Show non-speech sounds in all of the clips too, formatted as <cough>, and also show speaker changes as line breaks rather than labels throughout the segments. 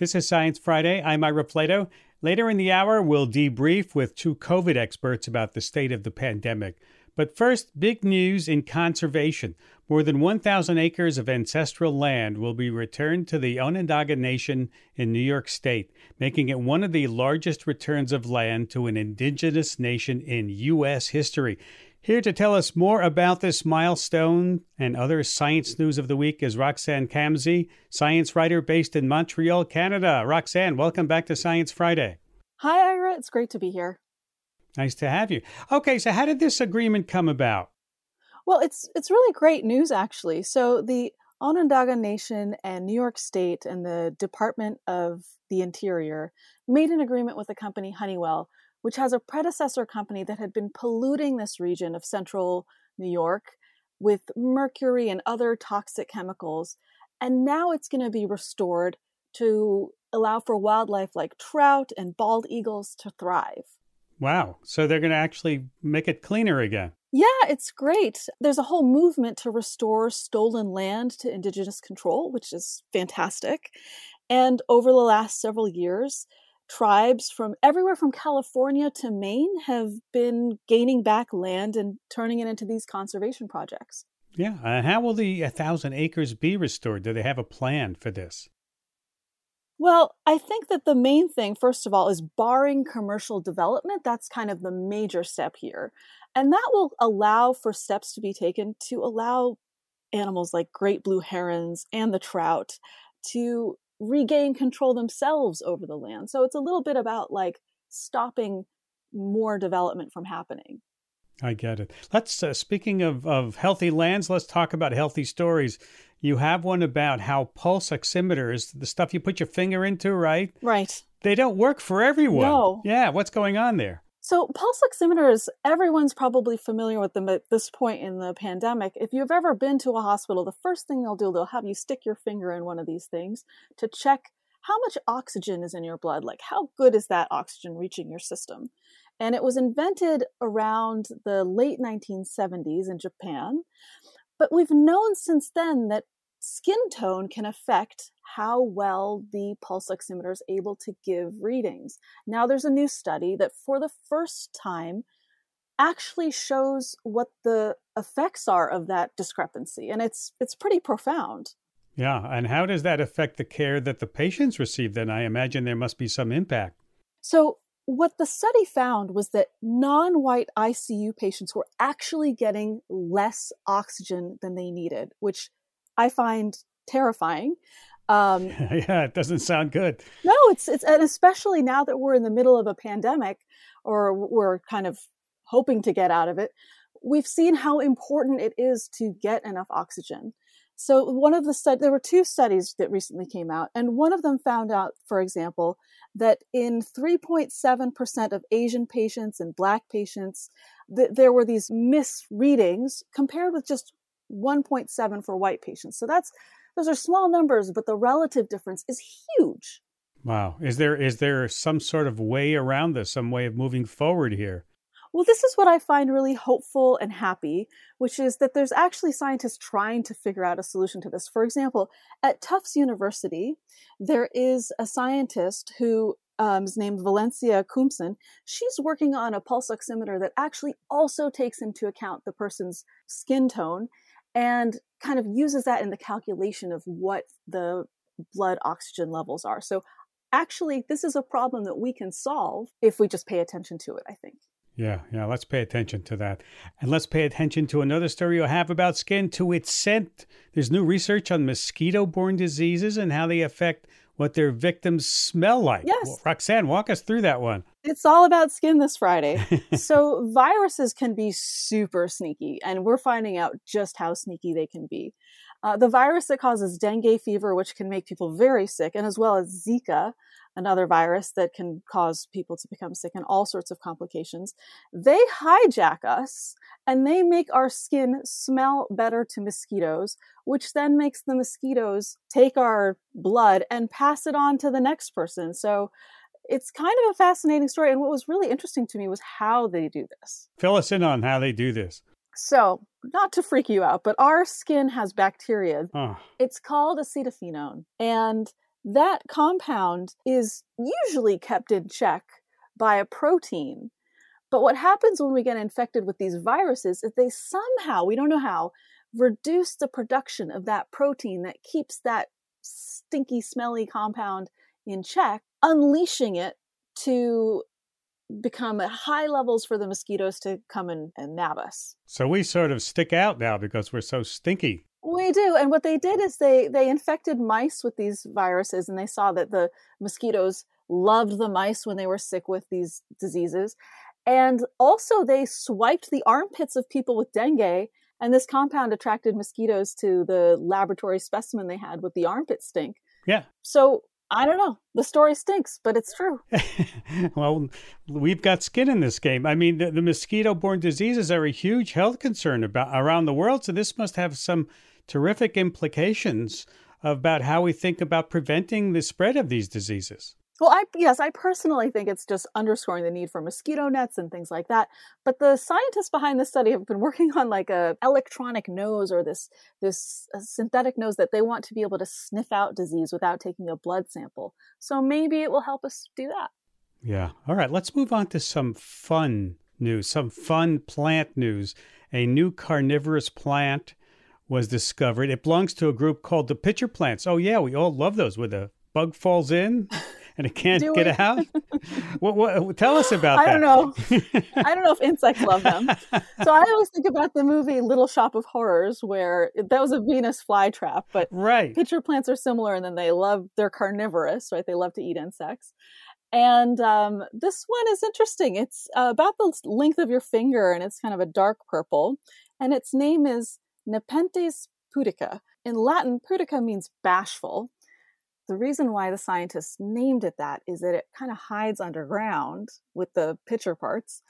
This is Science Friday. I'm Ira Flatow. Later in the hour, we'll debrief with two COVID experts about the state of the pandemic. But first, big news in conservation. More than 1,000 acres of ancestral land will be returned to the Onondaga Nation in New York State, making it one of the largest returns of land to an indigenous nation in U.S. history. Here to tell us more about this milestone and other science news of the week is Roxanne Khamsi, science writer based in Montreal, Canada. Roxanne, welcome back to Science Friday.
Hi, Ira. It's great to be here.
Nice to have you. Okay, so how did this agreement come about?
Well, it's it's really great news actually. So the Onondaga Nation and New York State and the Department of the Interior made an agreement with the company Honeywell which has a predecessor company that had been polluting this region of central New York with mercury and other toxic chemicals. And now it's going to be restored to allow for wildlife like trout and bald eagles to thrive.
Wow. So they're going to actually make it cleaner again.
Yeah, it's great. There's a whole movement to restore stolen land to indigenous control, which is fantastic. And over the last several years, tribes from everywhere from California to Maine have been gaining back land and turning it into these conservation projects.
Yeah. Uh, how will the 1,000 acres be restored? Do they have a plan for this?
Well, I think that the main thing, first of all, is barring commercial development. That's kind of the major step here. And that will allow for steps to be taken to allow animals like great blue herons and the trout to regain control themselves over the land. So it's a little bit about like stopping more development from happening.
I get it. Let's uh, speaking of of healthy lands, let's talk about healthy stories. You have one about how pulse oximeters, the stuff you put your finger into, right?
Right.
They don't work for everyone.
No.
Yeah, what's going on there?
So, pulse oximeters, everyone's probably familiar with them at this point in the pandemic. If you've ever been to a hospital, the first thing they'll do, they'll have you stick your finger in one of these things to check how much oxygen is in your blood. Like, how good is that oxygen reaching your system? And it was invented around the late 1970s in Japan. But we've known since then that skin tone can affect how well the pulse oximeter is able to give readings. Now, there's a new study that for the first time actually shows what the effects are of that discrepancy, and it's it's pretty profound.
Yeah, and how does that affect the care that the patients receive? Then I imagine there must be some impact.
So, what the study found was that non white ICU patients were actually getting less oxygen than they needed, which I find terrifying.
Um, <laughs> yeah, it doesn't sound good.
No, it's it's and especially now that we're in the middle of a pandemic, or we're kind of hoping to get out of it. We've seen how important it is to get enough oxygen. So one of the stud- there were two studies that recently came out, and one of them found out, for example, that in 3.7% of Asian patients and Black patients, th- there were these misreadings compared with just 1.7 for white patients. So that's those are small numbers, but the relative difference is huge.
Wow. Is there is there some sort of way around this, some way of moving forward here?
Well, this is what I find really hopeful and happy, which is that there's actually scientists trying to figure out a solution to this. For example, at Tufts University, there is a scientist who um, is named Valencia Koomson. She's working on a pulse oximeter that actually also takes into account the person's skin tone and kind of uses that in the calculation of what the blood oxygen levels are. So actually, this is a problem that we can solve if we just pay attention to it, I think.
Yeah, yeah, let's pay attention to that. And let's pay attention to another story you have about skin, to its scent. There's new research on mosquito borne diseases and how they affect what their victims smell like.
Yes.
Well, Roxanne, walk us through that one.
It's all about skin this Friday. <laughs> so, viruses can be super sneaky, and we're finding out just how sneaky they can be. Uh, the virus that causes dengue fever, which can make people very sick, and as well as Zika, another virus that can cause people to become sick and all sorts of complications, they hijack us and they make our skin smell better to mosquitoes, which then makes the mosquitoes take our blood and pass it on to the next person. So it's kind of a fascinating story. And what was really interesting to me was how they do this.
Fill us in on how they do this.
So, not to freak you out, but our skin has bacteria. Oh. It's called acetophenone. And that compound is usually kept in check by a protein. But what happens when we get infected with these viruses is they somehow, we don't know how, reduce the production of that protein that keeps that stinky, smelly compound in check, unleashing it to become at high levels for the mosquitoes to come and, and nab us.
So we sort of stick out now because we're so stinky.
We do. And what they did is they they infected mice with these viruses and they saw that the mosquitoes loved the mice when they were sick with these diseases. And also they swiped the armpits of people with dengue and this compound attracted mosquitoes to the laboratory specimen they had with the armpit stink.
Yeah.
So I don't know. The story stinks, but it's true. <laughs>
well, we've got skin in this game. I mean, the, the mosquito-borne diseases are a huge health concern about around the world. So this must have some terrific implications about how we think about preventing the spread of these diseases.
Well, I yes, I personally think it's just underscoring the need for mosquito nets and things like that. But the scientists behind this study have been <laughs> working on like a electronic nose or this this uh, synthetic nose that they want to be able to sniff out disease without taking a blood sample. So maybe it will help us do that.
Yeah. All right, let's move on to some fun news, some fun plant news. A new carnivorous plant was discovered. It belongs to a group called the pitcher plants. Oh yeah, we all love those where the bug falls in <laughs> <laughs> and it can't get we? out. <laughs> what, what, tell us about
I
that.
I don't know. <laughs> I don't know if insects love them. So I always think about the movie Little Shop of Horrors, where that was a Venus flytrap, but
right.
pitcher plants are similar, and then they love they're carnivorous, right? They love to eat insects. And um, this one is interesting. It's uh, about the length of your finger, and it's kind of a dark purple. And its name is Nepenthes pudica. In Latin, pudica means bashful. The reason why the scientists named it that is that it kind of hides underground with the pitcher parts,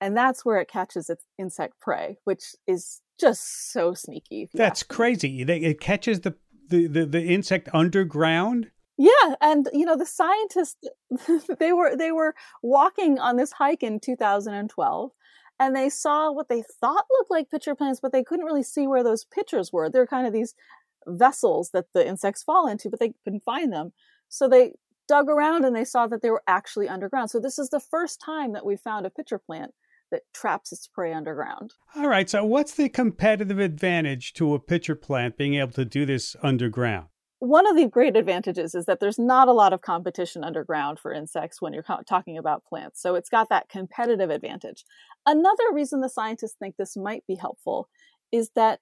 and that's where it catches its insect prey, which is just so sneaky.
That's crazy. It catches the, the, the, the insect underground.
Yeah, and you know the scientists <laughs> they were they were walking on this hike in 2012 and they saw what they thought looked like pitcher plants, but they couldn't really see where those pitchers were. They're kind of these vessels that the insects fall into, but they couldn't find them. So they dug around and they saw that they were actually underground. So this is the first time that we found a pitcher plant that traps its prey underground.
All right. So what's the competitive advantage to a pitcher plant being able to do this underground?
one of the great advantages is that there's not a lot of competition underground for insects when you're talking about plants. So it's got that competitive advantage. Another reason the scientists think this might be helpful is that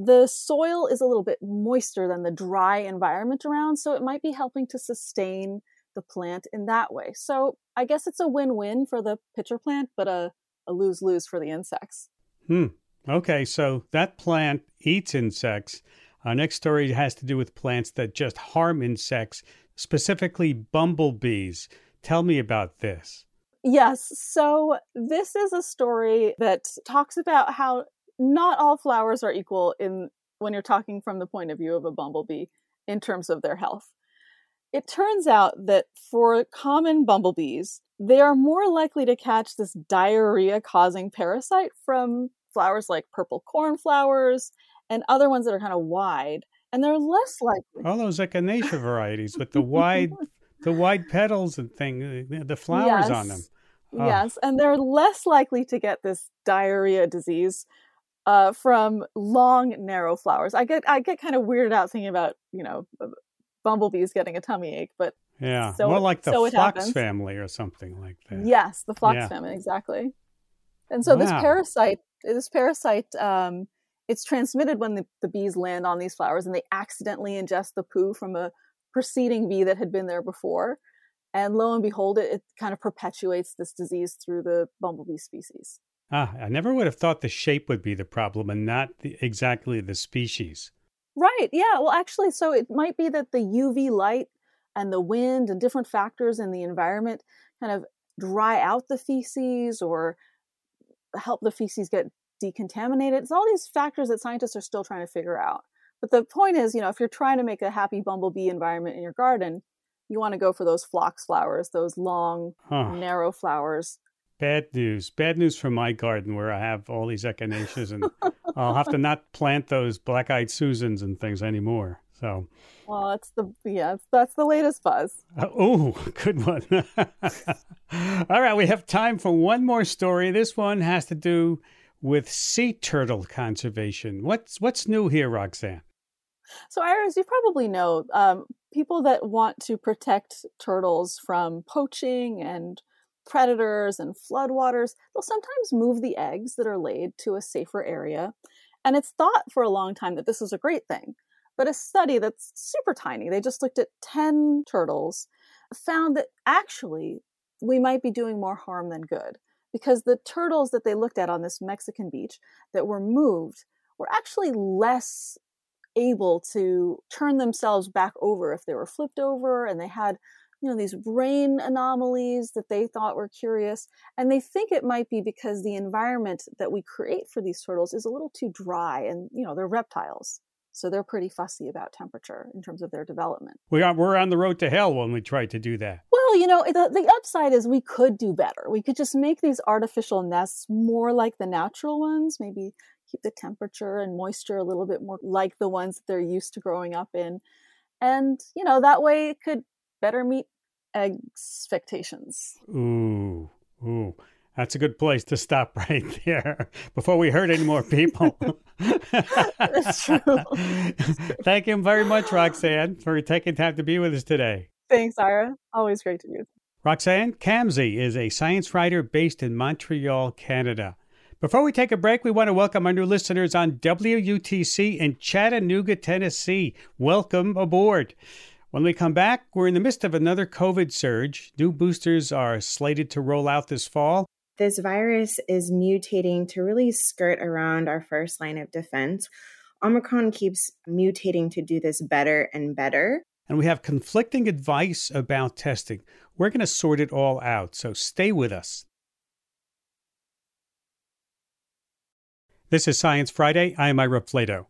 the soil is a little bit moister than the dry environment around. So it might be helping to sustain the plant in that way. So I guess it's a win win for the pitcher plant, but a, a lose lose for the insects.
Hmm. Okay. So that plant eats insects our next story has to do with plants that just harm insects, specifically bumblebees. Tell me about this.
Yes. So, this is a story that talks about how not all flowers are equal in when you're talking from the point of view of a bumblebee in terms of their health. It turns out that for common bumblebees, they are more likely to catch this diarrhea causing parasite from flowers like purple cornflowers and other ones that are kind of wide, and they're less likely.
All those echinacea <laughs> varieties with the wide, the wide petals and thing, eh, the flowers
yes.
on them.
Oh. Yes, and they're less likely to get this diarrhea disease uh, from long, narrow flowers. I get I get kind of weirded out thinking about you know bumblebees getting a tummy ache, but
yeah,
so,
more like the
so
phlox family or something like that.
Yes, the phlox yeah. family exactly. And so wow. this parasite, this parasite um, it's transmitted when the, the bees land on these flowers and they accidentally ingest the poo from a preceding bee that had been there before. And lo and behold, it, it kind of perpetuates this disease through the bumblebee species.
Ah, I never would have thought the shape would be the problem and not the, exactly the species.
Right. Yeah. Well, actually, so it might be that the UV light and the wind and different factors in the environment kind of dry out the feces or help the feces get decontaminated. It's all these factors that scientists are still trying to figure out. But the point is, you know, if you're trying to make a happy bumblebee environment in your garden, you want to go for those phlox flowers, those long, huh. narrow flowers.
Bad news. Bad news for my garden where I have all these echinaceas and I'll have to <laughs> not plant those black eyed Susans and things anymore. So,
well, that's the yeah, that's the latest buzz.
Uh, oh, <laughs> good one. <laughs> All right, we have time for one more story. This one has to do with sea turtle conservation. What's what's new here, Roxanne?
So, Iris, you probably know um, people that want to protect turtles from poaching and predators and floodwaters, they'll sometimes move the eggs that are laid to a safer area. And it's thought for a long time that this is a great thing. But a study that's super tiny, they just looked at 10 turtles, found that actually we might be doing more harm than good because the turtles that they looked at on this Mexican beach that were moved were actually less able to turn themselves back over if they were flipped over and they had you know these brain anomalies that they thought were curious and they think it might be because the environment that we create for these turtles is a little too dry and you know they're reptiles so they're pretty fussy about temperature in terms of their development.
We are, we're on the road to hell when we try to do that.
Well, you know, the, the upside is we could do better. We could just make these artificial nests more like the natural ones, maybe keep the temperature and moisture a little bit more like the ones that they're used to growing up in. And, you know, that way it could better meet expectations.
Ooh, ooh. That's a good place to stop <laughs> right there before we hurt any more people. <laughs>
That's true. <laughs>
Thank you very much, Roxanne, for taking time to be with us today.
Thanks, Ira. Always great to be with you.
Roxanne Khamsi is a science writer based in Montreal, Canada. Before we take a break, we want to welcome our new listeners on WUTC in Chattanooga, Tennessee. Welcome aboard. When we come back, we're in the midst of another COVID surge. New boosters are slated to roll out this fall.
This virus is mutating to really skirt around our first line of defense. Omicron keeps mutating to do this better and better.
And we have conflicting advice about testing. We're going to sort it all out, so stay with us. This is Science Friday. I'm Ira Flatow.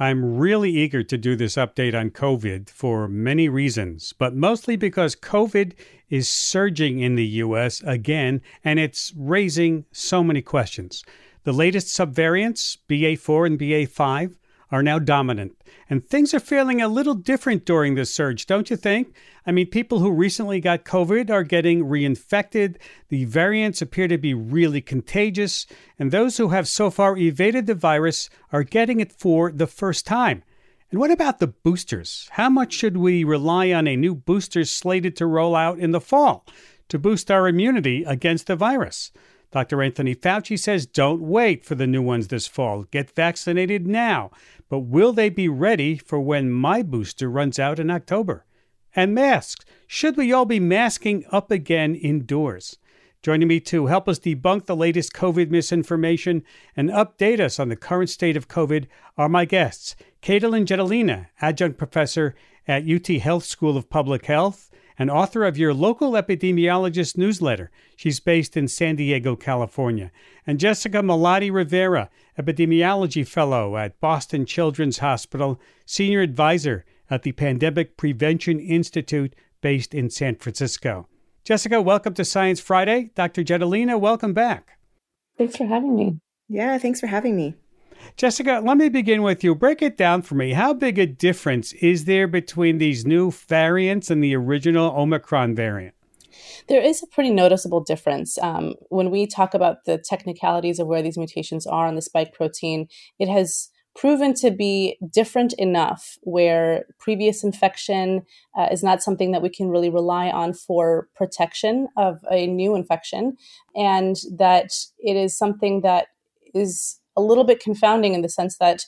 I'm really eager to do this update on COVID for many reasons, but mostly because COVID is surging in the US again and it's raising so many questions. The latest subvariants, BA4 and BA5, are now dominant. And things are feeling a little different during this surge, don't you think? I mean, people who recently got COVID are getting reinfected. The variants appear to be really contagious. And those who have so far evaded the virus are getting it for the first time. And what about the boosters? How much should we rely on a new booster slated to roll out in the fall to boost our immunity against the virus? Dr. Anthony Fauci says don't wait for the new ones this fall. Get vaccinated now. But will they be ready for when my booster runs out in October? And masks. Should we all be masking up again indoors? Joining me to help us debunk the latest COVID misinformation and update us on the current state of COVID are my guests, Katelyn Jetelina, adjunct professor at UT Health School of Public Health and author of your local epidemiologist newsletter. She's based in San Diego, California. And Jessica Malaty Rivera, epidemiology fellow at Boston Children's Hospital, senior advisor at the Pandemic Prevention Institute based in San Francisco. Jessica, welcome to Science Friday. Dr. Jetelina, welcome back.
Thanks for having me.
Yeah, thanks for having me.
Jessica, let me begin with you. Break it down for me. How big a difference is there between these new variants and the original Omicron variant?
There is a pretty noticeable difference. Um, when we talk about the technicalities of where these mutations are on the spike protein, it has proven to be different enough where previous infection uh, is not something that we can really rely on for protection of a new infection, and that it is something that is a little bit confounding in the sense that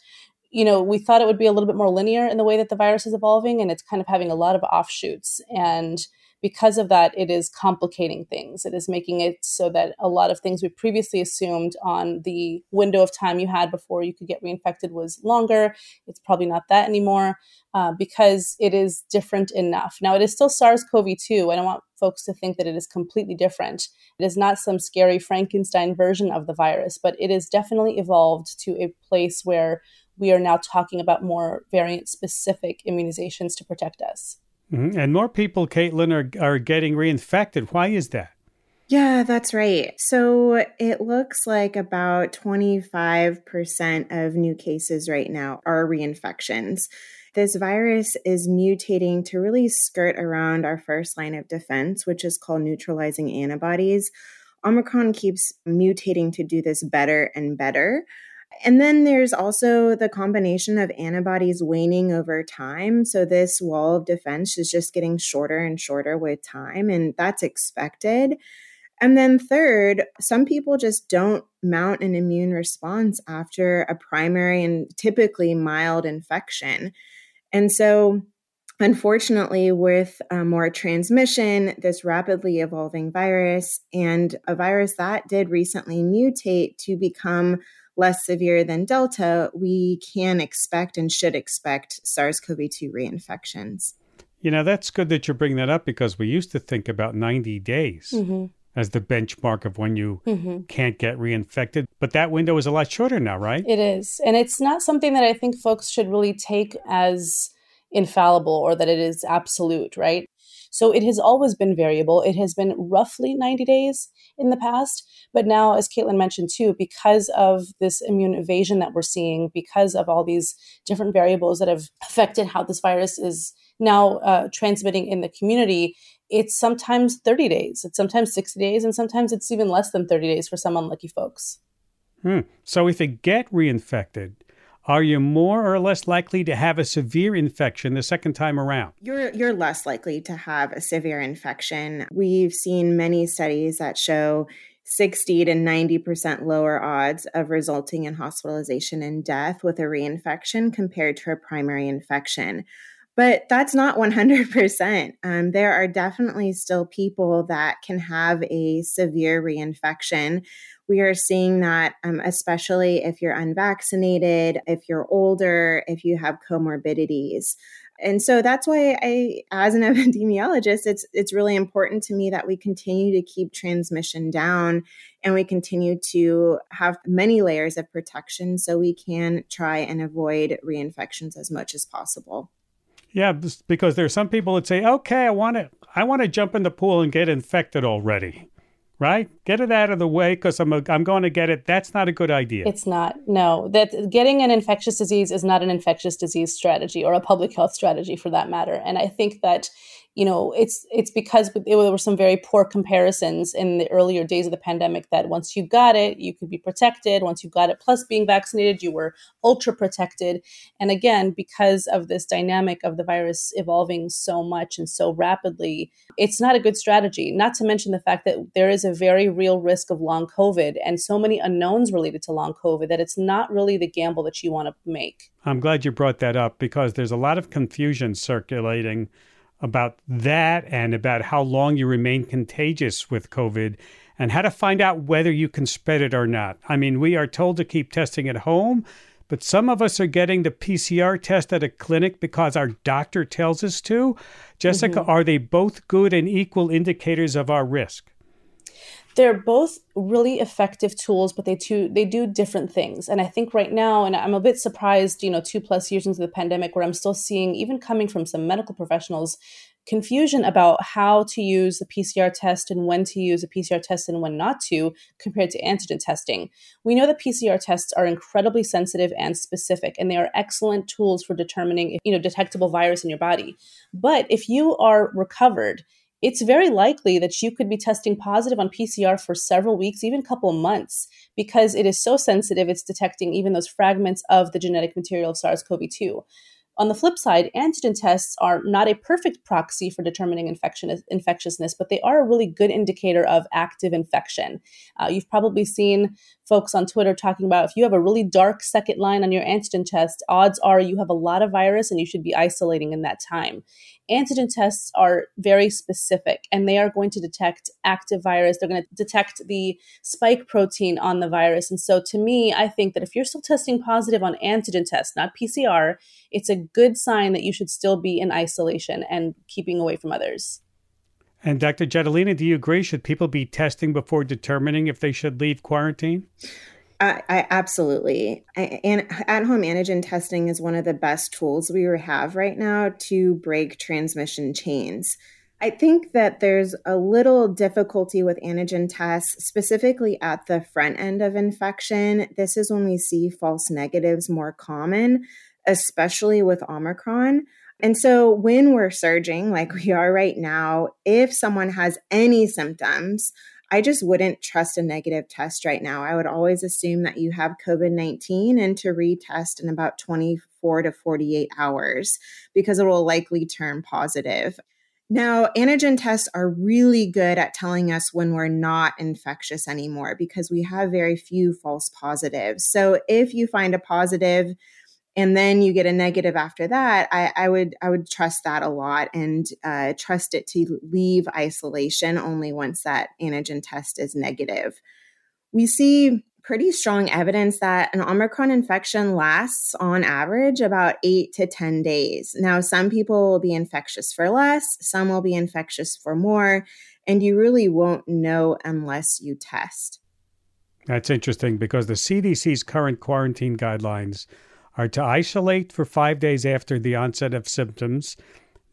you know we thought it would be a little bit more linear in the way that the virus is evolving and it's kind of having a lot of offshoots and because of that, it is complicating things. It is making it so that a lot of things we previously assumed on the window of time you had before you could get reinfected was longer. It's probably not that anymore uh, because it is different enough. Now, it is still SARS CoV 2. I don't want folks to think that it is completely different. It is not some scary Frankenstein version of the virus, but it is definitely evolved to a place where we are now talking about more variant specific immunizations to protect us.
Mm-hmm. And more people, Katelyn, are, are getting reinfected. Why is that?
Yeah, that's right. So it looks like about 25% of new cases right now are reinfections. This virus is mutating to really skirt around our first line of defense, which is called neutralizing antibodies. Omicron keeps mutating to do this better and better. And then there's also the combination of antibodies waning over time. So this wall of defense is just getting shorter and shorter with time, and that's expected. And then, third, some people just don't mount an immune response after a primary and typically mild infection. And so, unfortunately, with uh, more transmission, this rapidly evolving virus, and a virus that did recently mutate to become less severe than Delta, we can expect and should expect SARS CoV 2 reinfections.
You know, that's good that you bring that up because we used to think about 90 days. Mm-hmm. As the benchmark of when you mm-hmm. can't get reinfected. But that window is a lot shorter now, right?
It is. And it's not something that I think folks should really take as infallible or that it is absolute, right? So it has always been variable. It has been roughly 90 days in the past. But now, as Katelyn mentioned too, because of this immune evasion that we're seeing, because of all these different variables that have affected how this virus is now uh, transmitting in the community, it's sometimes 30 days, it's sometimes 60 days, and sometimes it's even less than 30 days for some unlucky folks.
Hmm. So if they get reinfected, are you more or less likely to have a severe infection the second time around?
You're you're less likely to have a severe infection. We've seen many studies that show 60 to 90% lower odds of resulting in hospitalization and death with a reinfection compared to a primary infection. But that's not 100%. Um, there are definitely still people that can have a severe reinfection we are seeing that, um, especially if you're unvaccinated, if you're older, if you have comorbidities. And so that's why I, as an <laughs> epidemiologist, it's it's really important to me that we continue to keep transmission down and we continue to have many layers of protection so we can try and avoid reinfections as much as possible.
Yeah, because there are some people that say, "Okay, I want to I want to jump in the pool and get infected already." right? Get it out of the way because I'm, a, I'm going to get it. That's not a good idea.
It's not. No, that getting an infectious disease is not an infectious disease strategy or a public health strategy for that matter. And I think that you know it's it's because there were some very poor comparisons in the earlier days of the pandemic that once you got it you could be protected. Once you got it plus being vaccinated you were ultra protected. And again because of this dynamic of the virus evolving so much and so rapidly it's not a good strategy. Not to mention the fact that there is a very real risk of long covid and so many unknowns related to long covid that it's not really the gamble that you want to make.
I'm glad you brought that up because there's a lot of confusion circulating about that and about how long you remain contagious with COVID and how to find out whether you can spread it or not. I mean, we are told to keep testing at home, but some of us are getting the PCR test at a clinic because our doctor tells us to. Jessica, mm-hmm. are they both good and equal indicators of our risk?
They're both really effective tools but they two they do different things. And i think right now and i'm a bit surprised you know two plus years into the pandemic where i'm still seeing even coming from some medical professionals confusion about how to use the pcr test and when to use a pcr test and when not to compared to antigen testing. We know that pcr tests are incredibly sensitive and specific and they are excellent tools for determining you know detectable virus in your body. But if you are recovered it's very likely that you could be testing positive on PCR for several weeks, even a couple of months, because it is so sensitive, it's detecting even those fragments of the genetic material of SARS CoV 2. On the flip side, antigen tests are not a perfect proxy for determining infection, infectiousness, but they are a really good indicator of active infection. Uh, you've probably seen folks on Twitter talking about if you have a really dark second line on your antigen test, odds are you have a lot of virus and you should be isolating in that time antigen tests are very specific and they are going to detect active virus. They're going to detect the spike protein on the virus. And so, to me, I think that if you're still testing positive on antigen tests, not PCR, it's a good sign that you should still be in isolation and keeping away from others.
And Dr. Jetelina, do you agree? Should people be testing before determining if they should leave quarantine?
I, absolutely. and at home antigen testing is one of the best tools we have right now to break transmission chains. I think that there's a little difficulty with antigen tests, specifically at the front end of infection. This is when we see false negatives more common. especially with Omicron. And so when we're surging like we are right now, if someone has any symptoms, I just wouldn't trust a negative test right now. I would always assume that you have COVID 19 and to retest in about 24 to 48 hours because it will likely turn positive. Now, antigen tests are really good at telling us when we're not infectious anymore because we have very few false positives. So if you find a positive, and then you get a negative after that i, I would i would trust that a lot and uh, trust it to leave isolation only once that antigen test is negative. We see pretty strong evidence that an omicron infection lasts on average about 8 to 10 days. Now some people will be infectious for less some will be infectious for more and you really won't know unless you test.
That's interesting because the cdc's current quarantine guidelines are to isolate for five days after the onset of symptoms,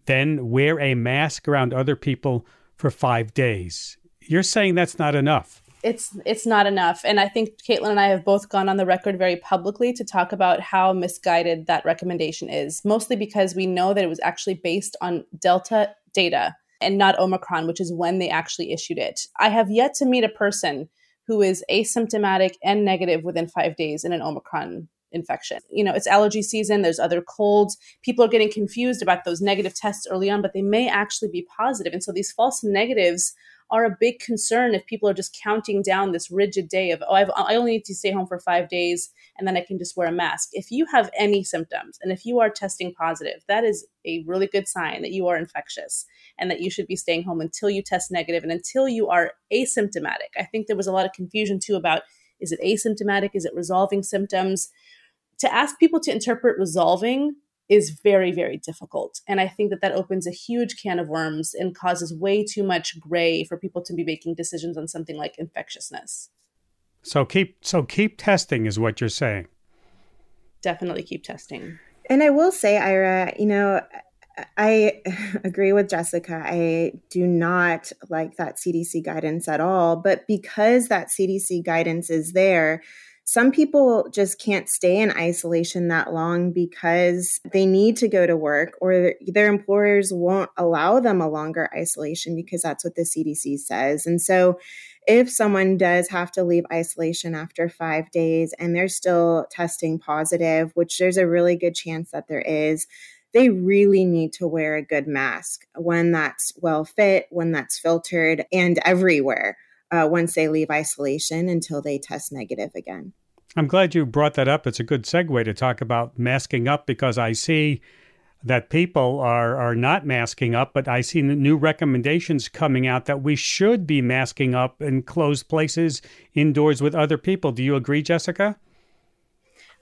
then wear a mask around other people for five days. You're saying that's not enough.
It's it's not enough, and I think Katelyn and I have both gone on the record very publicly to talk about how misguided that recommendation is. Mostly because we know that it was actually based on Delta data and not Omicron, which is when they actually issued it. I have yet to meet a person who is asymptomatic and negative within five days in an Omicron infection. You know, it's allergy season, there's other colds. People are getting confused about those negative tests early on, but they may actually be positive. And so these false negatives are a big concern if people are just counting down this rigid day of, oh, I've, i only need to stay home for five days and then I can just wear a mask. If you have any symptoms and if you are testing positive, that is a really good sign that you are infectious and that you should be staying home until you test negative and until you are asymptomatic. I think there was a lot of confusion too about is it asymptomatic? Is it resolving symptoms? To ask people to interpret resolving is very very difficult and i think that that opens a huge can of worms and causes way too much gray for people to be making decisions on something like infectiousness
so keep so keep testing is what you're saying
definitely keep testing
and i will say ira you know I agree with Jessica. I do not like that CDC guidance at all. But because that CDC guidance is there, some people just can't stay in isolation that long because they need to go to work or their employers won't allow them a longer isolation because that's what the CDC says. And so if someone does have to leave isolation after five days and they're still testing positive, which there's a really good chance that there is, they really need to wear a good mask, one that's well fit, one that's filtered, and everywhere uh, once they leave isolation until they test negative again.
I'm glad you brought that up. It's a good segue to talk about masking up because I see that people are, are not masking up, but I see new recommendations coming out that we should be masking up in closed places indoors with other people. Do you agree, Jessica?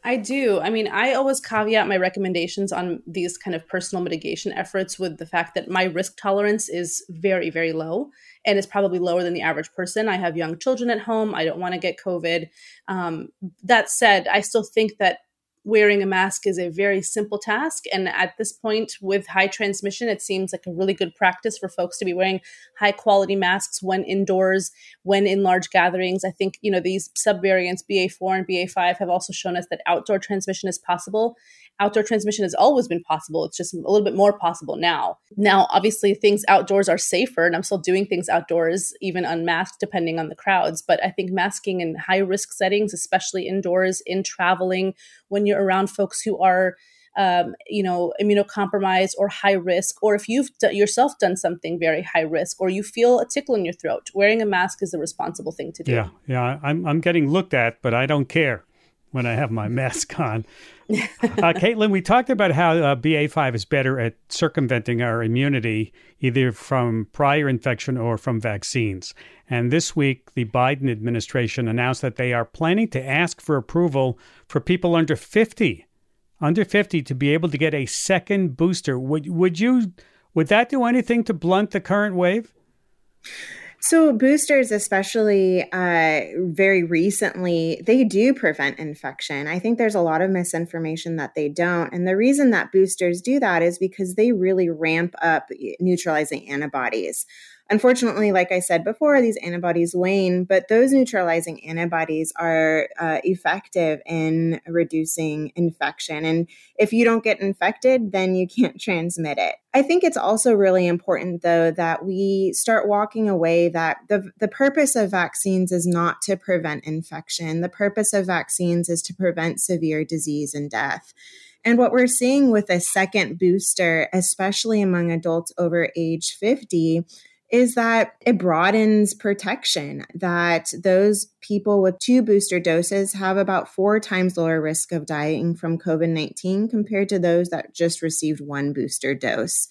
I do. I mean, I always caveat my recommendations on these kind of personal mitigation efforts with the fact that my risk tolerance is very, very low and it's probably lower than the average person. I have young children at home. I don't want to get COVID. Um, that said, I still think that wearing a mask is a very simple task. And at this point, with high transmission, it seems like a really good practice for folks to be wearing high quality masks when indoors, when in large gatherings. I think, you know, these subvariants, BA4 and BA5, have also shown us that outdoor transmission is possible outdoor transmission has always been possible. It's just a little bit more possible now. Now, obviously, things outdoors are safer, and I'm still doing things outdoors, even unmasked, depending on the crowds. But I think masking in high risk settings, especially indoors, in traveling, when you're around folks who are um, you know, immunocompromised or high risk, or if you've d- yourself done something very high risk, or you feel a tickle in your throat, wearing a mask is the responsible thing to do.
Yeah, yeah, I'm I'm getting looked at, but I don't care when I have my mask on. uh, Katelyn, we talked about how uh, BA5 is better at circumventing our immunity, either from prior infection or from vaccines. And this week, the Biden administration announced that they are planning to ask for approval for people under 50, under 50, to be able to get a second booster. Would would you would that do anything to blunt the current wave?
So, boosters, especially uh, very recently, they do prevent infection. I think there's a lot of misinformation that they don't. And the reason that boosters do that is because they really ramp up neutralizing antibodies. Unfortunately, like I said before, these antibodies wane, but those neutralizing antibodies are uh, effective in reducing infection. And if you don't get infected, then you can't <laughs> transmit it. I think it's also really important, though, that we start walking away that the, the purpose of vaccines is not to prevent infection. The purpose of vaccines is to prevent severe disease and death. And what we're seeing with a second booster, especially among adults over age 50, is that it broadens protection, that those people with two booster doses have about four times lower risk of dying from COVID 19 compared to those that just received one booster dose.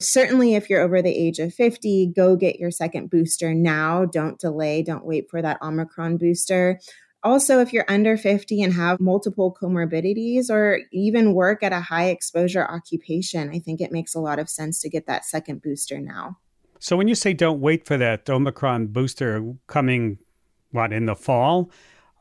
Certainly, if you're over the age of 50, go get your second booster now. Don't delay, don't wait for that Omicron booster. Also, if you're under 50 and have multiple comorbidities or even work at a high exposure occupation, I think it makes a lot of sense to get that second booster now.
So when you say don't wait for that Omicron booster coming, what, in the fall?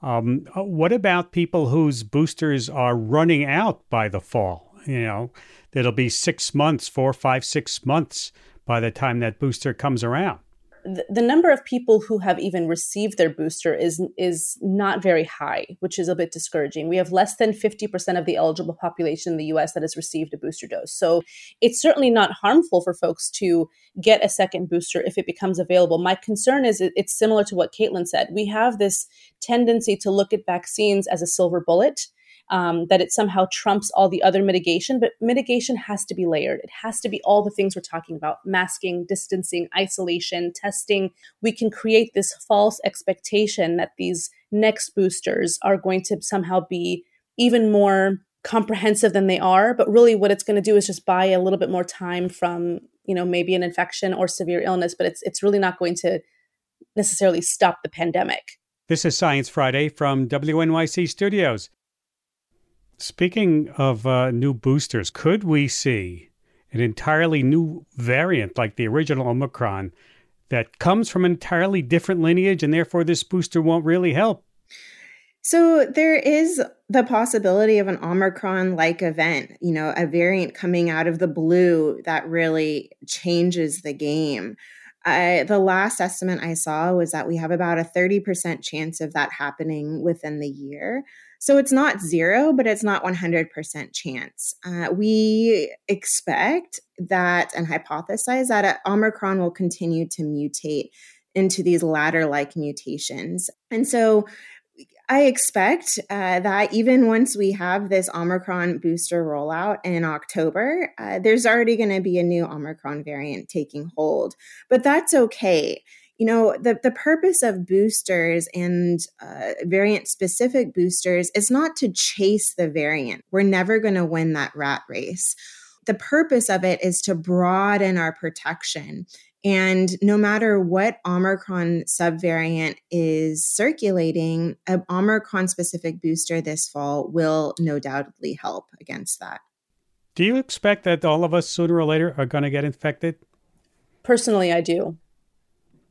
Um, what about people whose boosters are running out by the fall? You know, it'll be six months, four, five, six months by the time that booster comes around
the, number of people who have even received their booster is is not very high, which is a bit discouraging. We have less than 50% of the eligible population in the US that has received a booster dose. So it's certainly not harmful for folks to get a second booster if it becomes available. My concern is it's similar to what Katelyn said. We have this tendency to look at vaccines as a silver bullet um, that it somehow trumps all the other mitigation, but mitigation has to be layered. It has to be all the things we're talking about masking, distancing, isolation, testing. We can create this false expectation that these next boosters are going to somehow be even more comprehensive than they are but really what it's going to do is just buy a little bit more time from you know maybe an infection or severe illness but it's it's really not going to necessarily stop the pandemic
this is science friday from wnyc studios Speaking of uh, new boosters, could we see an entirely new variant like the original Omicron that comes from an entirely different lineage and therefore this booster won't really help?
So there is the possibility of an Omicron like event, you know, a variant coming out of the blue that really changes the game. I, the last estimate I saw was that we have about a 30% chance of that happening within the year. So it's not zero, but it's not 100% chance. Uh, we expect that and hypothesize that Omicron will continue to mutate into these ladder like mutations. And so I expect uh, that even once we have this Omicron booster rollout in October, uh, there's already going to be a new Omicron variant taking hold. But that's okay you know the, the purpose of boosters and uh, variant specific boosters is not to chase the variant we're never going to win that rat race the purpose of it is to broaden our protection and no matter what Omicron subvariant is circulating, an Omicron specific booster this fall will no doubtedly help against that.
Do you expect that all of us sooner or later are going to get infected?
Personally, I do.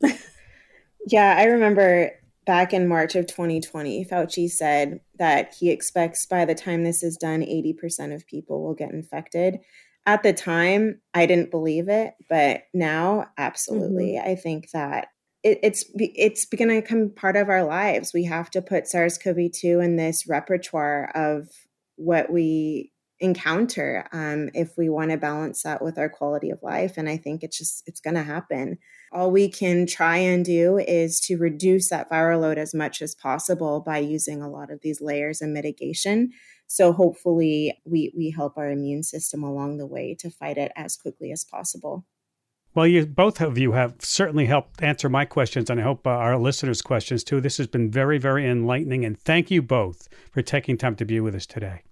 <laughs>
yeah, I remember back in March of 2020, Fauci said that he expects by the time this is done, 80% of people will get infected. At the time, I didn't believe it, but now, absolutely. Mm-hmm. I think that it, it's it's going to become part of our lives. We have to put SARS-CoV-2 in this repertoire of what we encounter um, if we want to balance that with our quality of life and i think it's just it's going to happen all we can try and do is to reduce that viral load as much as possible by using a lot of these layers and mitigation so hopefully we we help our immune system along the way to fight it as quickly as possible
well, you both of you have certainly helped answer my questions, and I hope uh, our listeners' questions too. This has been very, very enlightening, and thank you both for taking time to be with us today.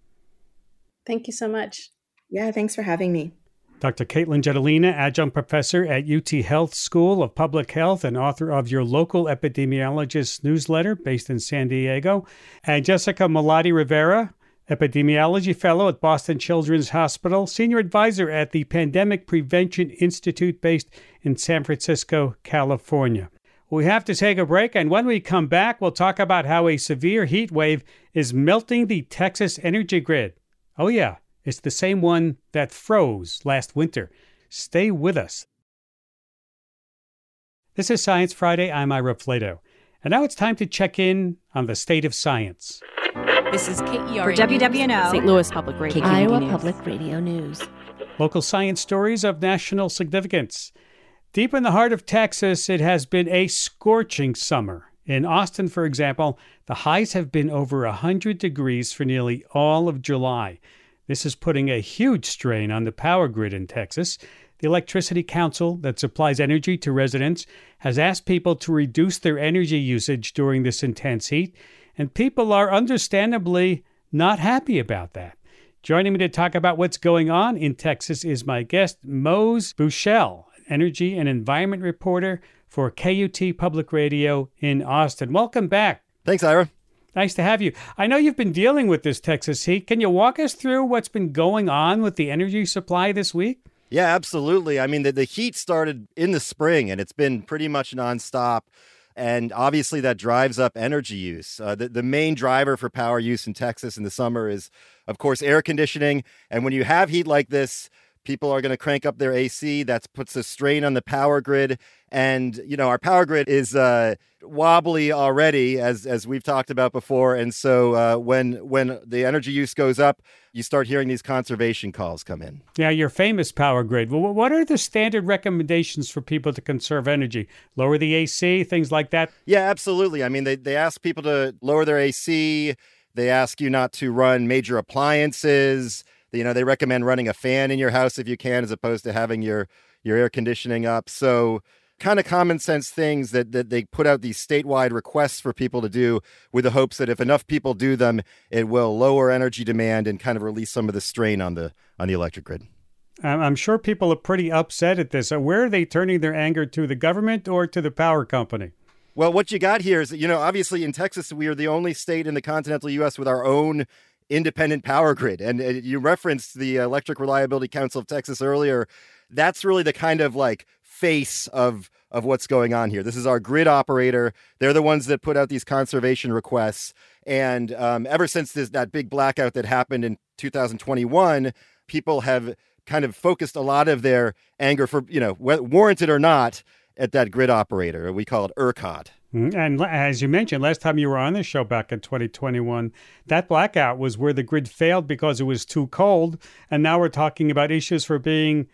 Thank you so much.
Yeah, thanks for having me.
Dr. Katelyn Jetelina, adjunct professor at UT Health School of Public Health and author of your local epidemiologist newsletter based in San Diego, and Jessica Malaty Rivera, epidemiology fellow at Boston Children's Hospital, senior advisor at the Pandemic Prevention Institute based in San Francisco, California. We have to take a break, and when we come back, we'll talk about how a severe heat wave is melting the Texas energy grid. Oh, yeah, it's the same one that froze last winter. Stay with us. This is Science Friday. I'm Ira Flatow. And now it's time to check in on the state of science.
This is KERA
for WWNO,
St. Louis Public Radio,
Iowa
News.
Public Radio News.
Local science stories of national significance. Deep in the heart of Texas, it has been a scorching summer. In Austin, for example, the highs have been over 100 degrees for nearly all of July. This is putting a huge strain on the power grid in Texas. The Electricity Council, that supplies energy to residents, has asked people to reduce their energy usage during this intense heat, and people are understandably not happy about that. Joining me to talk about what's going on in Texas is my guest, Mose Buchele, energy and environment reporter for KUT Public Radio in Austin. Welcome back.
Thanks, Ira.
Nice to have you. I know you've been dealing with this Texas heat. Can you walk us through what's been going on with the energy supply this week?
Yeah, absolutely. I mean, the, the heat started in the spring and it's been pretty much nonstop. And obviously, that drives up energy use. Uh, the, the main driver for power use in Texas in the summer is, of course, air conditioning. And when you have heat like this, people are going to crank up their AC. That puts a strain on the power grid. And, you know, our power grid is uh, wobbly already, as, as we've talked about before. And so uh, when, when the energy use goes up, you start hearing these conservation calls come in.
Yeah, your famous power grid. Well, what are the standard recommendations for people to conserve energy? Lower the AC, things like that?
Yeah, absolutely. I mean, they, they ask people to lower their AC. They ask you not to run major appliances. You know, they recommend running a fan in your house if you can, as opposed to having your your air conditioning up. So kind of common sense things that, that they put out these statewide requests for people to do with the hopes that if enough people do them, it will lower energy demand and kind of release some of the strain on the on the electric grid.
I'm sure people are pretty upset at this. Uh, where are they turning their anger to the government or to the power company?
Well, what you got here is you know, obviously in Texas, we are the only state in the continental U.S. with our own independent power grid. And, and you referenced the Electric Reliability Council of Texas earlier. That's really the kind of like face of of what's going on here. This is our grid operator. They're the ones that put out these conservation requests. And um, ever since this that big blackout that happened in 2021, people have kind of focused a lot of their anger for you know warranted or not at that grid operator. We call it ERCOT.
And as you mentioned, last time you were on the show back in 2021, that blackout was where the grid failed because it was too cold. And now we're talking about issues for being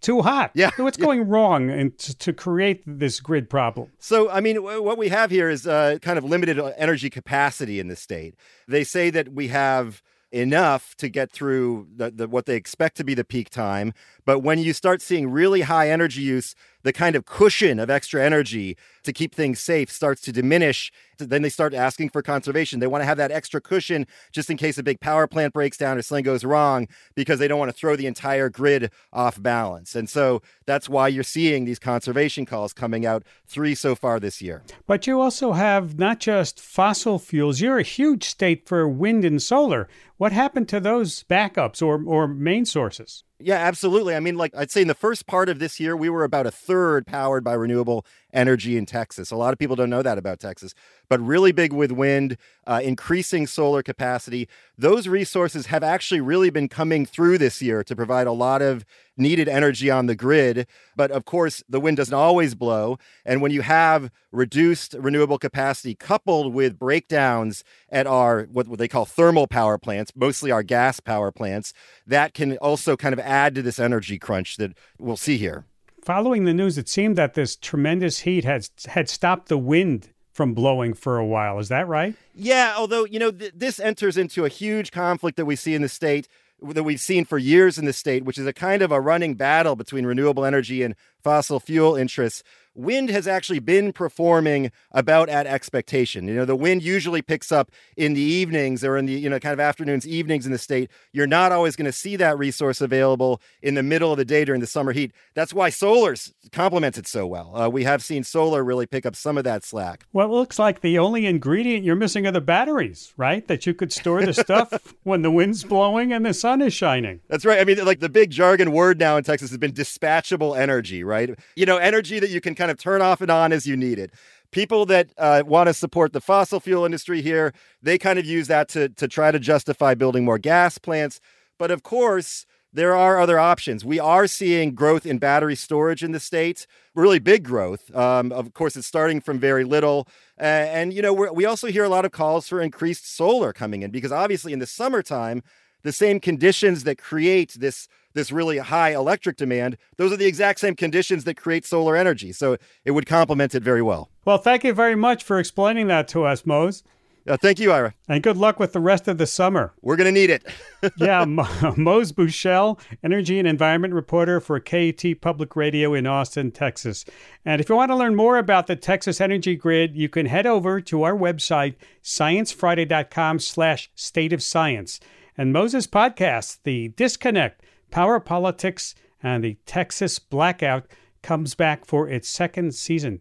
too hot.
Yeah.
What's
yeah.
going wrong and to, to, create this grid problem?
So, I mean, what we have here is uh, kind of limited energy capacity in the state. They say that we have enough to get through the, the, what they expect to be the peak time. But when you start seeing really high energy use, the kind of cushion of extra energy to keep things safe starts to diminish. Then they start asking for conservation. They want to have that extra cushion just in case a big power plant breaks down or something goes wrong because they don't want to throw the entire grid off balance. And so that's why you're seeing these conservation calls coming out, three so far this year.
But you also have not just fossil fuels, you're a huge state for wind and solar. What happened to those backups or, or main sources?
Yeah, absolutely. I mean, like I'd say in the first part of this year, we were about a third powered by renewable energy in Texas. A lot of people don't know that about Texas, but really big with wind, uh, increasing solar capacity. Those resources have actually really been coming through this year to provide a lot of needed energy on the grid. But of course, the wind doesn't always blow. And when you have reduced renewable capacity coupled with breakdowns at our what, what they call thermal power plants, mostly our gas power plants, that can also kind of add to this energy crunch that we'll see here.
Following the news, it seemed that this tremendous heat had had stopped the wind from blowing for a while. Is that right?
Yeah, although, you know, th- this enters into a huge conflict that we see in the state that we've seen for years in the state, which is a kind of a running battle between renewable energy and fossil fuel interests wind has actually been performing about at expectation. You know, the wind usually picks up in the evenings or in the, you know, kind of afternoons, evenings in the state. You're not always going to see that resource available in the middle of the day during the summer heat. That's why solar's complements it so well. Uh, we have seen solar really pick up some of that slack.
Well, it looks like the only ingredient you're missing are the batteries, right? That you could store the stuff <laughs> when the wind's blowing and the sun is shining.
That's right. I mean, like the big jargon word now in Texas has been dispatchable energy, right? You know, energy that you can kind of turn off and on as you need it. People that uh, want to support the fossil fuel industry here, they kind of use that to, to try to justify building more gas plants. But of course, there are other options. We are seeing growth in battery storage in the states, really big growth. Um, of course, it's starting from very little. Uh, and, you know, we also hear a lot of calls for increased solar coming in because obviously in the summertime, the same conditions that create this this really high electric demand, those are the exact same conditions that create solar energy. So it would complement it very well.
Well, thank you very much for explaining that to us, Mose.
Uh, thank you, Ira.
And good luck with the rest of the summer.
We're going to need it. <laughs>
yeah, Mose Buchele, energy and environment reporter for KUT Public Radio in Austin, Texas. And if you want to learn more about the Texas Energy Grid, you can head over to our website, sciencefriday.com slash state of science. And Mose's podcast, The Disconnect, Power Politics, and the Texas Blackout, comes back for its second season.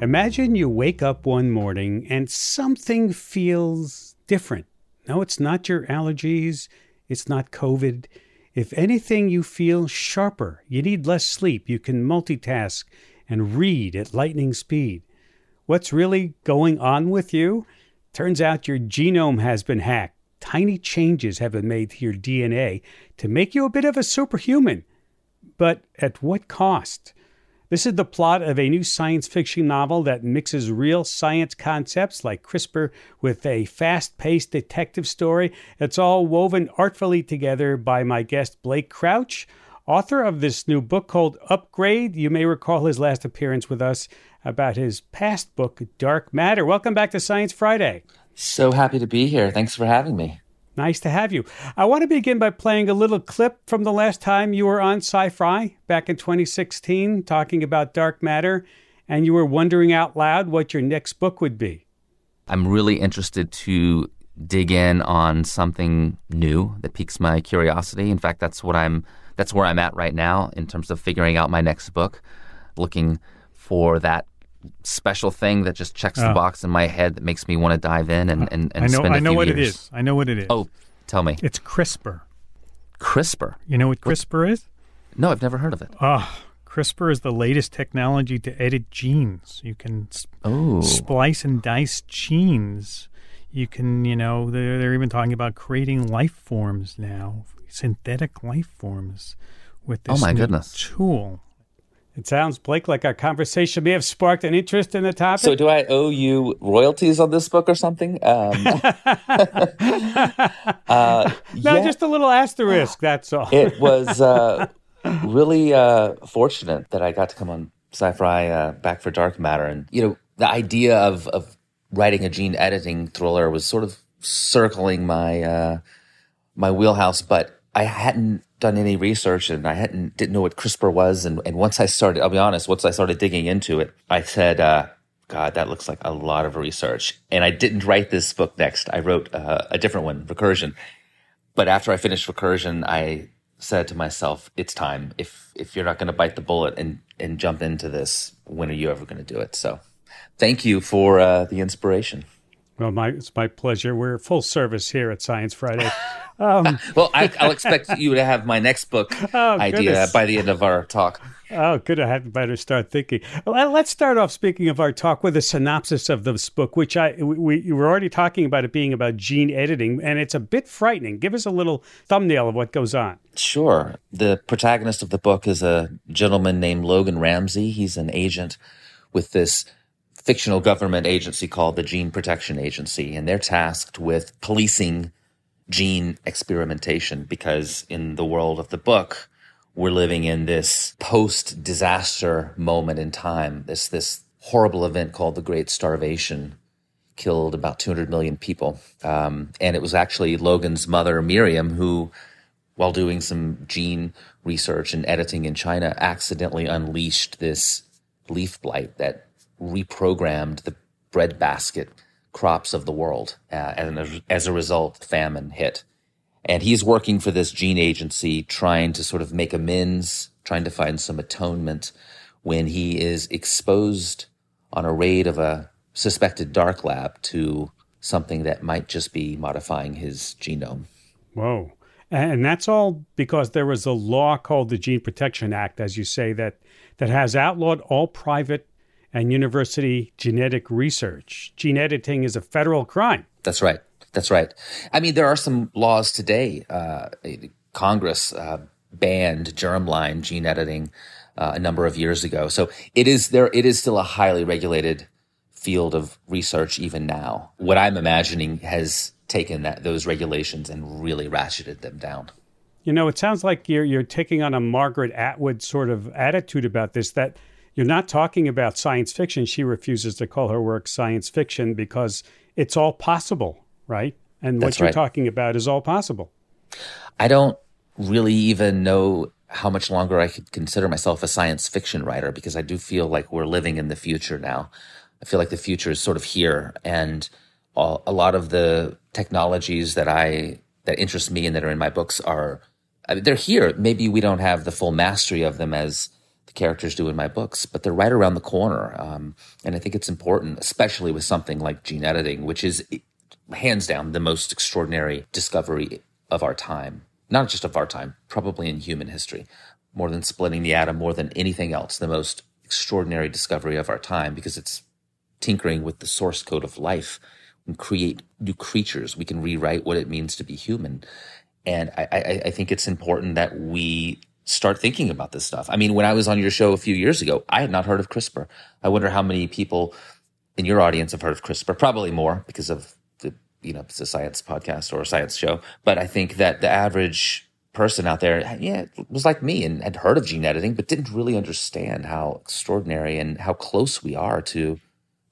Imagine you wake up one morning and something feels different. No, it's not your allergies, it's not COVID. If anything, you feel sharper. You need less sleep. You can multitask and read at lightning speed. What's really going on with you? Turns out your genome has been hacked. Tiny changes have been made to your DNA to make you a bit of a superhuman. But at what cost? This is the plot of a new science fiction novel that mixes real science concepts like CRISPR with a fast paced detective story. It's all woven artfully together by my guest Blake Crouch, author of this new book called Upgrade. You may recall his last appearance with us about his past book, Dark Matter. Welcome back to Science Friday.
So happy to be here. Thanks for having me.
Nice to have you. I want to begin by playing a little clip from the last time you were on SciFri back in 2016 talking about dark matter, and you were wondering out loud what your next book would be.
I'm really interested to dig in on something new that piques my curiosity. In fact, that's what I'm that's where I'm at right now in terms of figuring out my next book, looking for that special thing that just checks the oh. box in my head that makes me want to dive in and, and, and
I know,
spend
a I know what
years.
it is. I know what it is.
Oh, tell me.
It's CRISPR.
CRISPR.
You know what CRISPR what? is?
No, I've never heard of it.
Oh, CRISPR is the latest technology to edit genes. You can
oh.
splice and dice genes. You can, you know, they're, they're even talking about creating life forms now, synthetic life forms with oh, this
oh my goodness.
tool. It sounds, Blake, like our conversation may have sparked an interest in the topic.
So, do I owe you royalties on this book or something? Um, <laughs> <laughs>
uh, no, yeah. just a little asterisk. That's all.
it was uh, really uh, fortunate that I got to come on SciFri uh, back for Dark Matter, and you know, the idea of of writing a gene editing thriller was sort of circling my uh, my wheelhouse, but I hadn't done any research and I hadn't didn't know what CRISPR was. And, and once I started, I'll be honest, once I started digging into it, I said, uh, God, that looks like a lot of research. And I didn't write this book next. I wrote uh, a different one, Recursion. But after I finished Recursion, I said to myself, it's time. If if you're not going to bite the bullet and and jump into this, when are you ever going to do it? So, thank you for uh, the inspiration.
Well, my, it's my pleasure. We're full service here at Science Friday. <laughs>
Um, well, I, will expect you to have my next book <laughs> oh, idea goodness. by the end of our talk.
Oh, good. I had better start thinking. Well, let's start off speaking of our talk with a synopsis of this book, which I we, we were already talking about it being about gene editing, and it's a bit frightening. Give us a little thumbnail of what goes on.
Sure. The protagonist of the book is a gentleman named Logan Ramsey. He's an agent with this fictional government agency called the Gene Protection Agency, and they're tasked with policing gene experimentation because in the world of the book, we're living in this post disaster moment in time. This, this horrible event called the Great Starvation killed about 200 million people. Um, and it was actually Logan's mother, Miriam, who, while doing some gene research and editing in China, accidentally unleashed this leaf blight that reprogrammed the breadbasket crops of the world. Uh, and as a result, famine hit. And he's working for this gene agency, trying to sort of make amends, trying to find some atonement when he is exposed on a raid of a suspected dark lab to something that might just be modifying his genome.
Whoa. And that's all because there was a law called the Gene Protection Act, as you say, that, that has outlawed all private and university genetic research. Gene editing is a federal crime.
That's right. That's right. I mean, there are some laws today. Uh, Congress uh, banned germline gene editing uh, a number of years ago, so it is there. It is still a highly regulated field of research even now. What I'm imagining has taken that those regulations and really ratcheted them down.
You know, it sounds like you're you're taking on a Margaret Atwood sort of attitude about this that you're not talking about science fiction. She refuses to call her work science fiction because it's all possible, right? And
That's
what you're
right.
talking about is all possible.
I don't really even know how much longer I could consider myself a science fiction writer because I do feel like we're living in the future now. I feel like the future is sort of here, and all, a lot of the technologies that I that interest me and that are in my books are I mean, they're here. Maybe we don't have the full mastery of them as characters do in my books, but they're right around the corner. Um, and I think it's important, especially with something like gene editing, which is hands down the most extraordinary discovery of our time. Not just of our time, probably in human history. More than splitting the atom, more than anything else, the most extraordinary discovery of our time because it's tinkering with the source code of life and create new creatures. We can rewrite what it means to be human. And I, I, I think it's important that we start thinking about this stuff. I mean, when I was on your show a few years ago, I had not heard of CRISPR. I wonder how many people in your audience have heard of CRISPR. Probably more because of the, you know, it's a science podcast or a science show. But I think that the average person out there, yeah, was like me and had heard of gene editing, but didn't really understand how extraordinary and how close we are to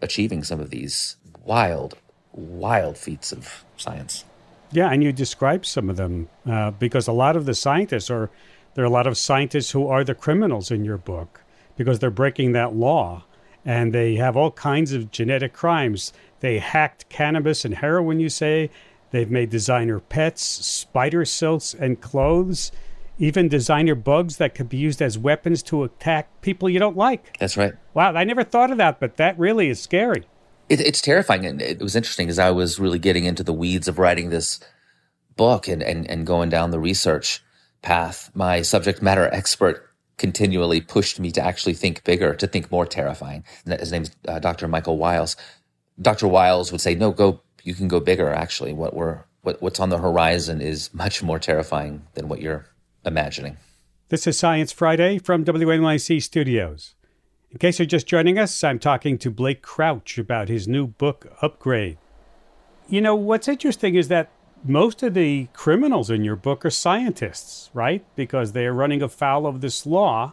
achieving some of these wild, wild feats of science.
Yeah, and you describe some of them uh, because a lot of the scientists are there are a lot of scientists who are the criminals in your book because they're breaking that law and they have all kinds of genetic crimes. They hacked cannabis and heroin, you say. They've made designer pets, spider silks and clothes, even designer bugs that could be used as weapons to attack people you don't like.
That's right.
Wow, I never thought of that, but that really is scary.
It, it's terrifying. And it was interesting as I was really getting into the weeds of writing this book and, and, and going down the research path. My subject matter expert continually pushed me to actually think bigger, to think more terrifying. His name's uh, Dr. Michael Wiles. Dr. Wiles would say, "No, go. You can go bigger. Actually, what we're what, what's on the horizon is much more terrifying than what you're imagining."
This is Science Friday from WNYC Studios. In case you're just joining us, I'm talking to Blake Crouch about his new book, Upgrade. You know, what's interesting is that most of the criminals in your book are scientists, right? Because they're running afoul of this law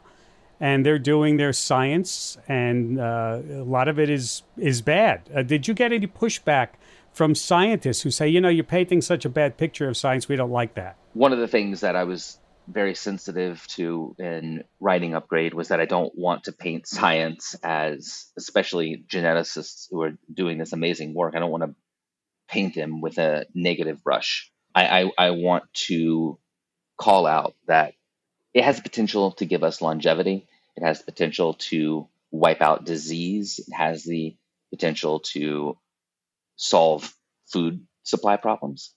and they're doing their science, and uh, a lot of it is, is bad. Uh, did you get any pushback from scientists who say, you know, you're painting such a bad picture of science, we don't like that?
One of the things that I was very sensitive to in writing Upgrade was that I don't want to paint science as, especially geneticists who are doing this amazing work, I don't want to paint them with a negative brush. I, I, I want to call out that it has the potential to give us longevity. It has the potential to wipe out disease. It has the potential to solve food supply problems.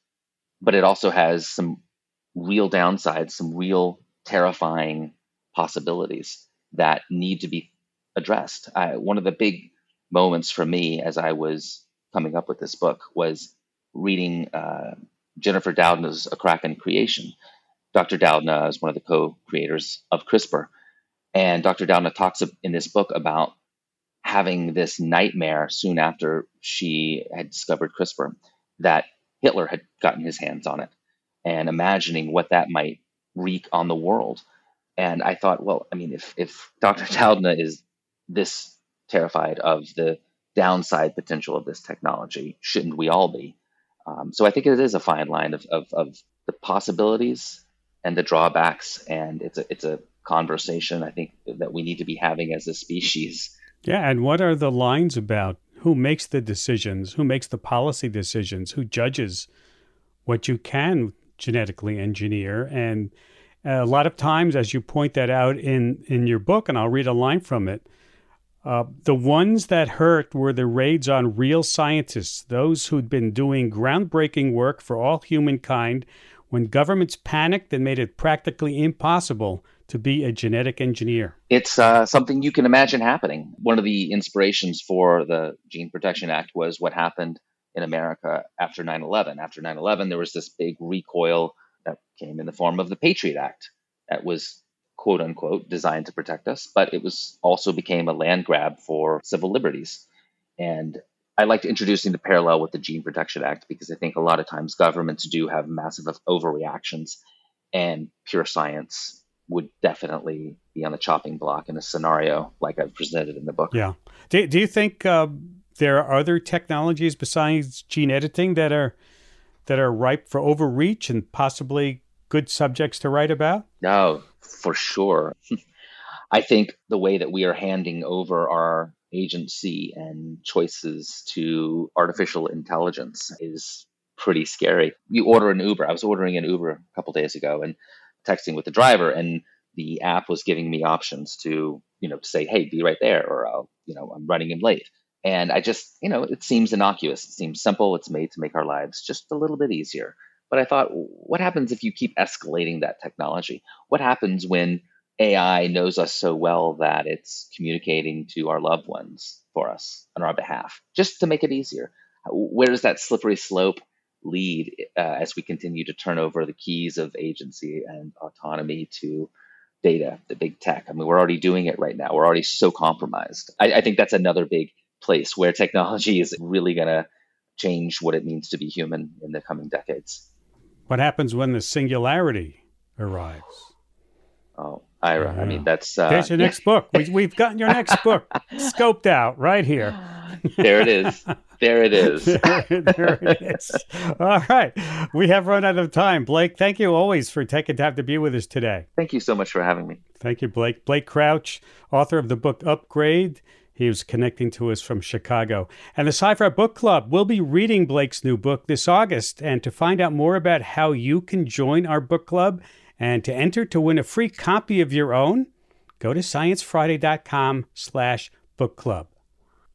But it also has some real downsides, some real terrifying possibilities that need to be addressed. I, one of the big moments for me as I was coming up with this book was reading uh, Jennifer Doudna's A Crack in Creation. Dr. Doudna is one of the co-creators of CRISPR, and Dr. Doudna talks in this book about having this nightmare soon after she had discovered CRISPR that Hitler had gotten his hands on it, and imagining what that might wreak on the world. And I thought, well, I mean, if if Dr. Doudna is this terrified of the downside potential of this technology, shouldn't we all be? Um, so I think it is a fine line of, of, of the possibilities and the drawbacks, and it's a it's a conversation I think that we need to be having as a species.
Yeah, and what are the lines about? Who makes the decisions? Who makes the policy decisions? Who judges what you can genetically engineer? And a lot of times, as you point that out in in your book, and I'll read a line from it. Uh, the ones that hurt were the raids on real scientists, those who'd been doing groundbreaking work for all humankind when governments panicked and made it practically impossible to be a genetic engineer.
It's uh, something you can imagine happening. One of the inspirations for the Gene Protection Act was what happened
in America after 9 11. After 9 11, there was this big recoil that came in the form of the Patriot Act that was quote unquote designed to protect us, but it was also became a land grab for civil liberties. And I liked introducing the parallel with the Gene Protection Act because I think a lot of times governments do have massive overreactions, and pure science would definitely be on the chopping block in a scenario like I've presented in the book.
Yeah. Do, do you think uh, there are other technologies besides gene editing that are that are ripe for overreach and possibly good subjects to write about?
No, for sure. <laughs> I think the way that we are handing over our agency and choices to artificial intelligence is pretty scary. You order an Uber. I was ordering an Uber a couple days ago and texting with the driver, and the app was giving me options to, you know, to say, "Hey, be right there," or I'll, you know, I'm running in late. And I just, you know, it seems innocuous. It seems simple. It's made to make our lives just a little bit easier. But I thought, what happens if you keep escalating that technology? What happens when AI knows us so well that it's communicating to our loved ones for us on our behalf, just to make it easier? Where does that slippery slope lead uh, as we continue to turn over the keys of agency and autonomy to data, the big tech? I mean, we're already doing it right now. We're already so compromised. I, I think that's another big place where technology is really going to change what it means to be human in the coming decades.
What happens when the singularity arrives?
Oh, Ira, I mean, that's.
Uh, There's your yeah. next book. We, have gotten your next book <laughs> scoped out right here. <laughs>
there it is. There it is. <laughs>
there, there it is. All right. We have run out of time. Blake, thank you always for taking time to be with us today.
Thank you so much for having me.
Thank you, Blake. Blake Crouch, author of the book Upgrade he was connecting to us from Chicago. And the SciFri Book Club will be reading Blake's new book this August. And to find out more about how you can join our book club and to enter to win a free copy of your own, go to sciencefriday.com slash book club.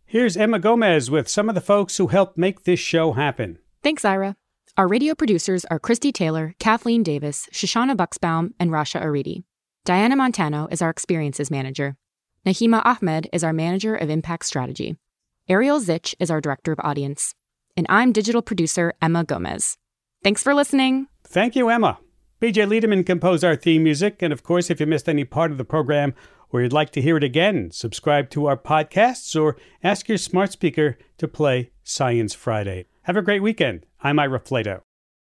Here's Emma Gomez with some of the folks who helped make this show happen.
Thanks, Ira. Our radio producers are Christy Taylor, Kathleen Davis, Shoshana Buxbaum, and Rasha Aridi. Diana Montano is our experiences manager. Nahima Ahmed is our Manager of Impact Strategy. Ariel Zich is our Director of Audience. And I'm digital producer Emma Gomez. Thanks for listening.
Thank you, Emma. BJ Leiderman composed our theme music. And of course, if you missed any part of the program or you'd like to hear it again, subscribe to our podcasts or ask your smart speaker to play Science Friday. Have a great weekend. I'm Ira Flatow.